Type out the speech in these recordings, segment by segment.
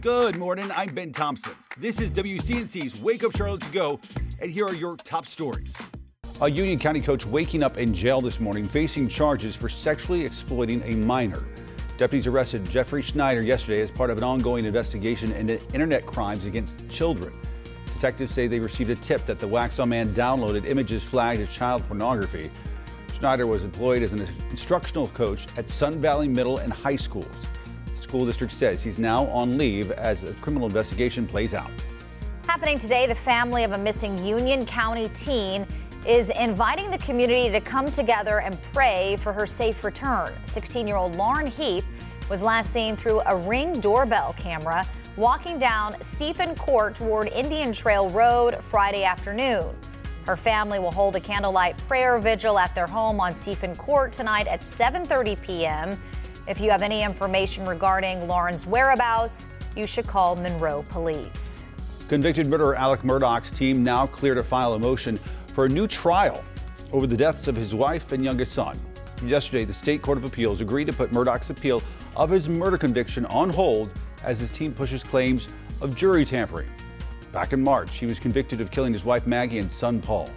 Good morning. I'm Ben Thompson. This is WCNC's Wake Up Charlotte to Go, and here are your top stories. A Union County coach waking up in jail this morning facing charges for sexually exploiting a minor. Deputies arrested Jeffrey Schneider yesterday as part of an ongoing investigation into internet crimes against children. Detectives say they received a tip that the Waxhaw man downloaded images flagged as child pornography. Schneider was employed as an instructional coach at Sun Valley Middle and High Schools. School district says he's now on leave as the criminal investigation plays out. Happening today, the family of a missing Union County teen is inviting the community to come together and pray for her safe return. 16 year old Lauren Heath was last seen through a ring doorbell camera walking down Stephen Court toward Indian Trail Road Friday afternoon. Her family will hold a candlelight prayer vigil at their home on Stephen Court tonight at 7:30 p.m. If you have any information regarding Lauren's whereabouts, you should call Monroe Police. Convicted murderer Alex Murdaugh's team now clear to file a motion for a new trial over the deaths of his wife and youngest son. Yesterday, the State Court of Appeals agreed to put Murdaugh's appeal of his murder conviction on hold as his team pushes claims of jury tampering. Back in March, he was convicted of killing his wife Maggie and son Paul.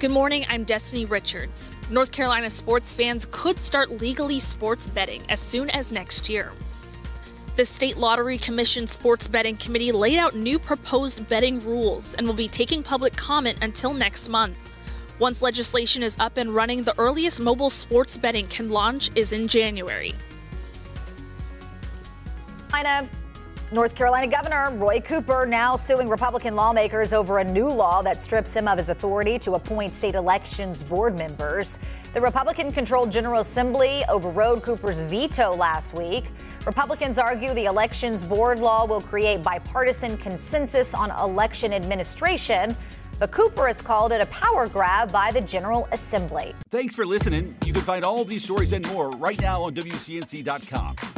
Good morning, I'm Destiny Richards. North Carolina sports fans could start legally sports betting as soon as next year. The State Lottery Commission Sports Betting Committee laid out new proposed betting rules and will be taking public comment until next month. Once legislation is up and running, the earliest mobile sports betting can launch is in January. North Carolina Governor Roy Cooper now suing Republican lawmakers over a new law that strips him of his authority to appoint state elections board members. The Republican controlled General Assembly overrode Cooper's veto last week. Republicans argue the elections board law will create bipartisan consensus on election administration. But Cooper has called it a power grab by the General Assembly. Thanks for listening. You can find all of these stories and more right now on WCNC.com.